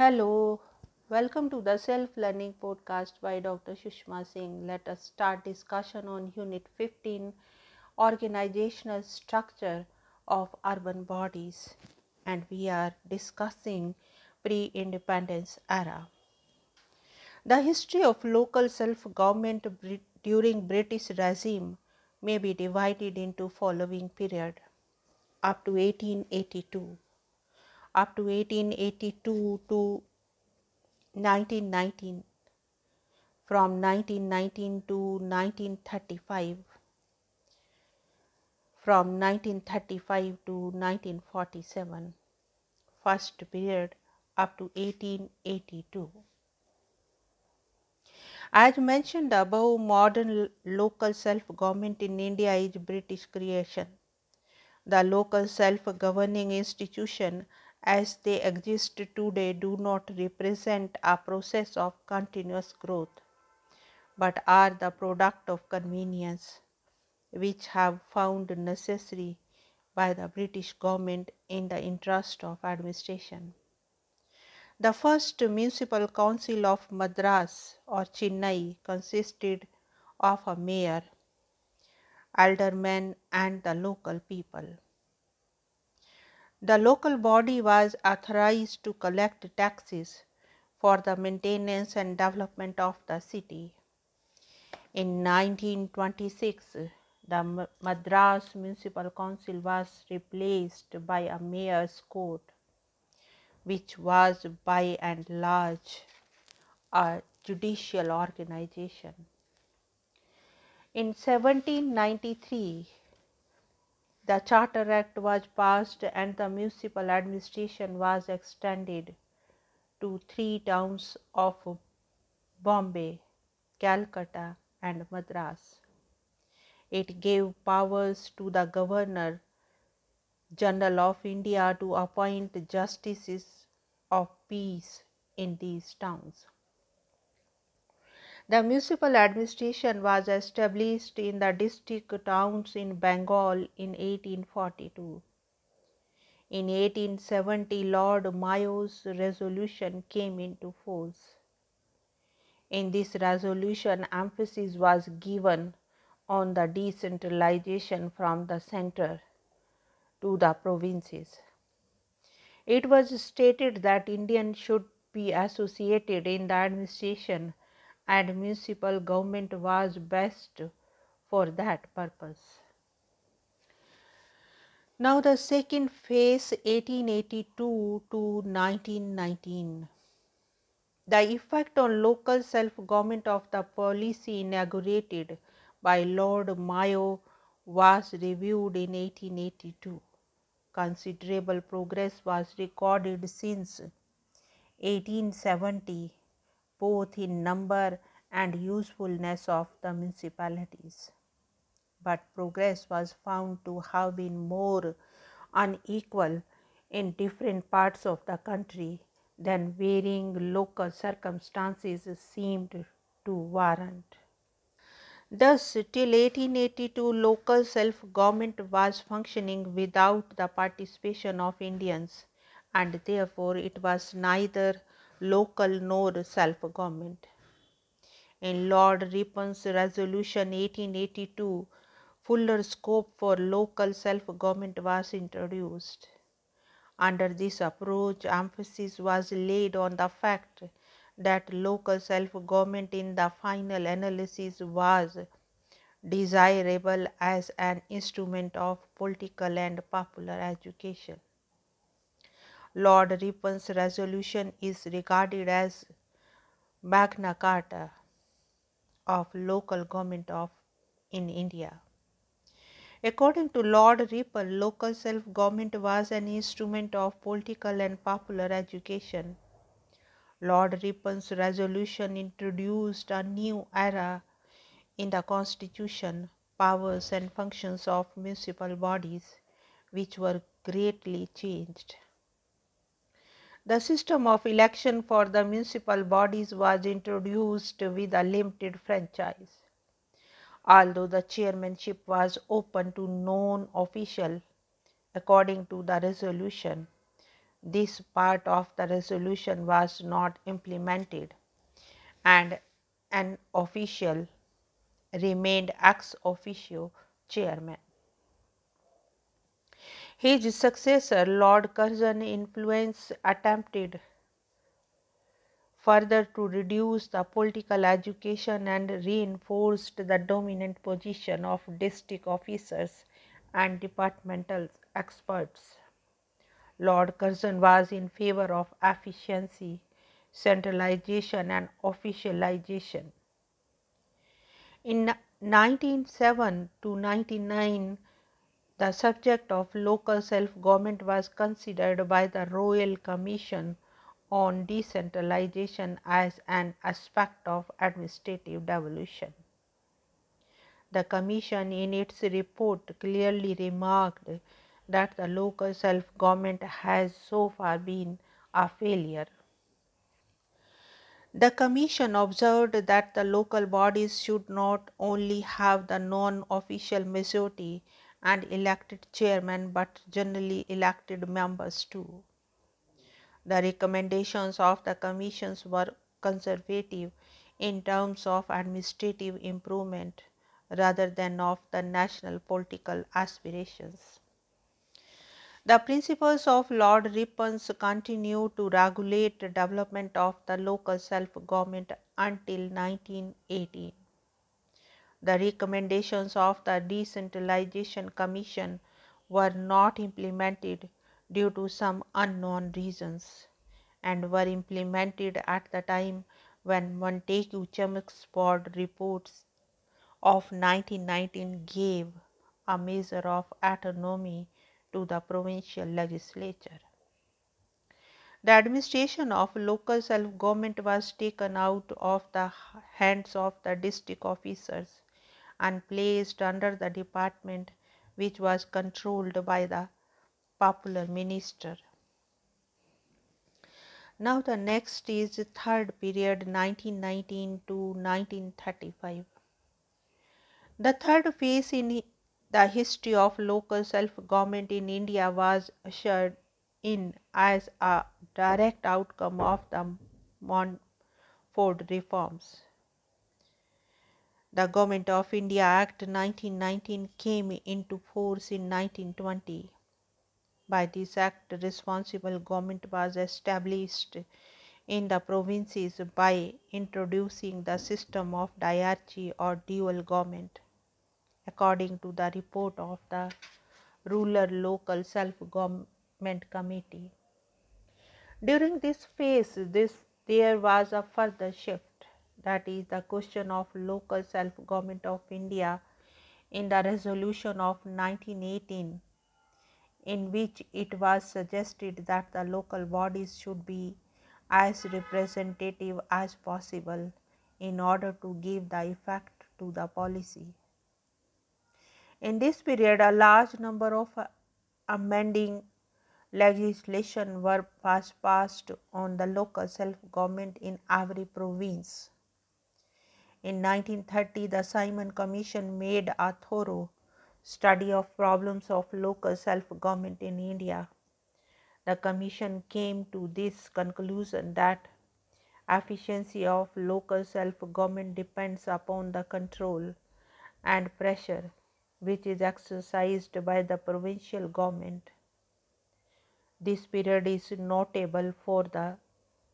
Hello, welcome to the Self Learning Podcast by Dr. Sushma Singh. Let us start discussion on Unit 15 Organizational Structure of Urban Bodies, and we are discussing pre independence era. The history of local self government during British regime may be divided into following period up to 1882 up to 1882 to 1919 from 1919 to 1935 from 1935 to 1947 first period up to 1882 as mentioned above modern local self government in india is british creation. The local self governing institution as they exist today do not represent a process of continuous growth, but are the product of convenience which have found necessary by the British government in the interest of administration. The first municipal council of Madras or Chennai consisted of a mayor, aldermen, and the local people. The local body was authorized to collect taxes for the maintenance and development of the city. In 1926, the Madras Municipal Council was replaced by a mayor's court, which was by and large a judicial organization. In 1793, the Charter Act was passed and the municipal administration was extended to three towns of Bombay, Calcutta, and Madras. It gave powers to the Governor General of India to appoint justices of peace in these towns. The municipal administration was established in the district towns in Bengal in 1842. In 1870, Lord Mayo's resolution came into force. In this resolution, emphasis was given on the decentralization from the center to the provinces. It was stated that Indians should be associated in the administration and municipal government was best for that purpose. Now, the second phase 1882 to 1919. The effect on local self government of the policy inaugurated by Lord Mayo was reviewed in 1882. Considerable progress was recorded since 1870 both in number and usefulness of the municipalities. But progress was found to have been more unequal in different parts of the country than varying local circumstances seemed to warrant. Thus, till 1882, local self government was functioning without the participation of Indians, and therefore it was neither local nor self government. In Lord Ripon's resolution 1882, fuller scope for local self government was introduced. Under this approach, emphasis was laid on the fact that local self government in the final analysis was desirable as an instrument of political and popular education. Lord Ripon's resolution is regarded as Magna Carta of local government of in India. According to Lord Ripon, local self government was an instrument of political and popular education. Lord Ripon's resolution introduced a new era in the constitution, powers and functions of municipal bodies, which were greatly changed. The system of election for the municipal bodies was introduced with a limited franchise. Although the chairmanship was open to non official according to the resolution, this part of the resolution was not implemented and an official remained ex officio chairman. His successor, Lord Curzon, influence attempted further to reduce the political education and reinforced the dominant position of district officers and departmental experts. Lord Curzon was in favor of efficiency, centralization, and officialization. In 1907 to 1909, the subject of local self government was considered by the Royal Commission on decentralization as an aspect of administrative devolution. The Commission, in its report, clearly remarked that the local self government has so far been a failure. The Commission observed that the local bodies should not only have the non official majority and elected chairman but generally elected members too. The recommendations of the commissions were conservative in terms of administrative improvement rather than of the national political aspirations. The principles of Lord Ripon's continue to regulate the development of the local self-government until 1918. The recommendations of the Decentralization Commission were not implemented due to some unknown reasons and were implemented at the time when Montagu Chelmsford reports of 1919 gave a measure of autonomy to the provincial legislature. The administration of local self government was taken out of the hands of the district officers and placed under the department which was controlled by the popular minister. Now the next is the third period 1919 to 1935. The third phase in the history of local self-government in India was ushered in as a direct outcome of the Montfort reforms. The Government of India Act 1919 came into force in 1920. By this act, responsible government was established in the provinces by introducing the system of diarchy or dual government, according to the report of the Rural Local Self Government Committee. During this phase, this there was a further shift, that is the question of local self government of India in the resolution of 1918 in which it was suggested that the local bodies should be as representative as possible in order to give the effect to the policy. In this period, a large number of amending legislation were passed on the local self-government in every province. In 1930, the Simon Commission made a thorough study of problems of local self-government in India. The commission came to this conclusion that efficiency of local self-government depends upon the control and pressure which is exercised by the provincial government. This period is notable for the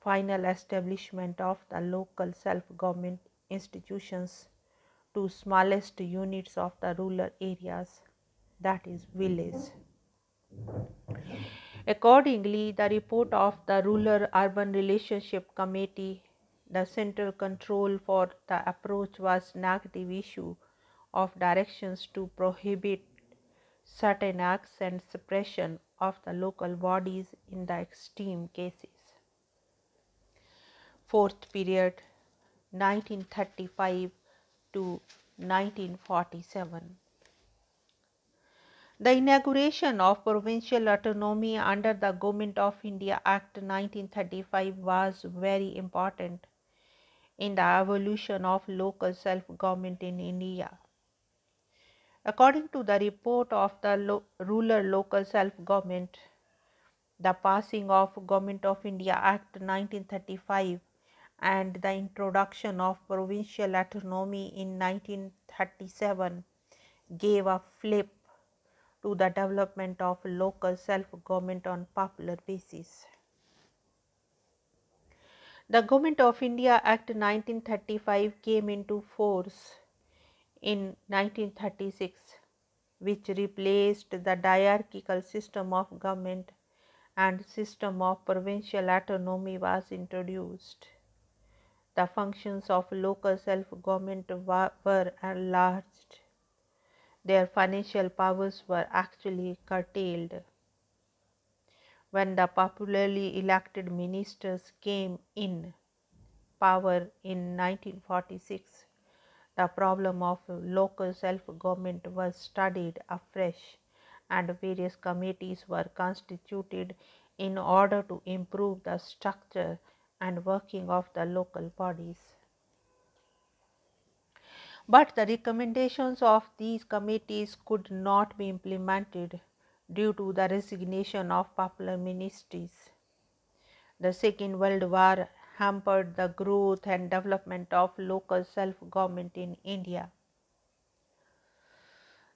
final establishment of the local self-government institutions to smallest units of the rural areas that is village. Accordingly, the report of the Rural Urban Relationship Committee, the central control for the approach was negative issue of directions to prohibit certain acts and suppression of the local bodies in the extreme cases. Fourth period 1935 to 1947. The inauguration of provincial autonomy under the Government of India Act 1935 was very important in the evolution of local self-government in India. According to the report of the Lo local self-government, the passing of Government of India Act 1935 and the introduction of provincial autonomy in 1937 gave a flip to the development of local self-government on popular basis. The Government of India Act 1935 came into force in 1936 which replaced the diarchical system of government and system of provincial autonomy was introduced. The functions of local self-government were enlarged. Their financial powers were actually curtailed. When the popularly elected ministers came in power in 1946, the problem of local self-government was studied afresh and various committees were constituted in order to improve the structure and working of the local bodies. But the recommendations of these committees could not be implemented due to the resignation of popular ministries. The Second World War hampered the growth and development of local self-government in India.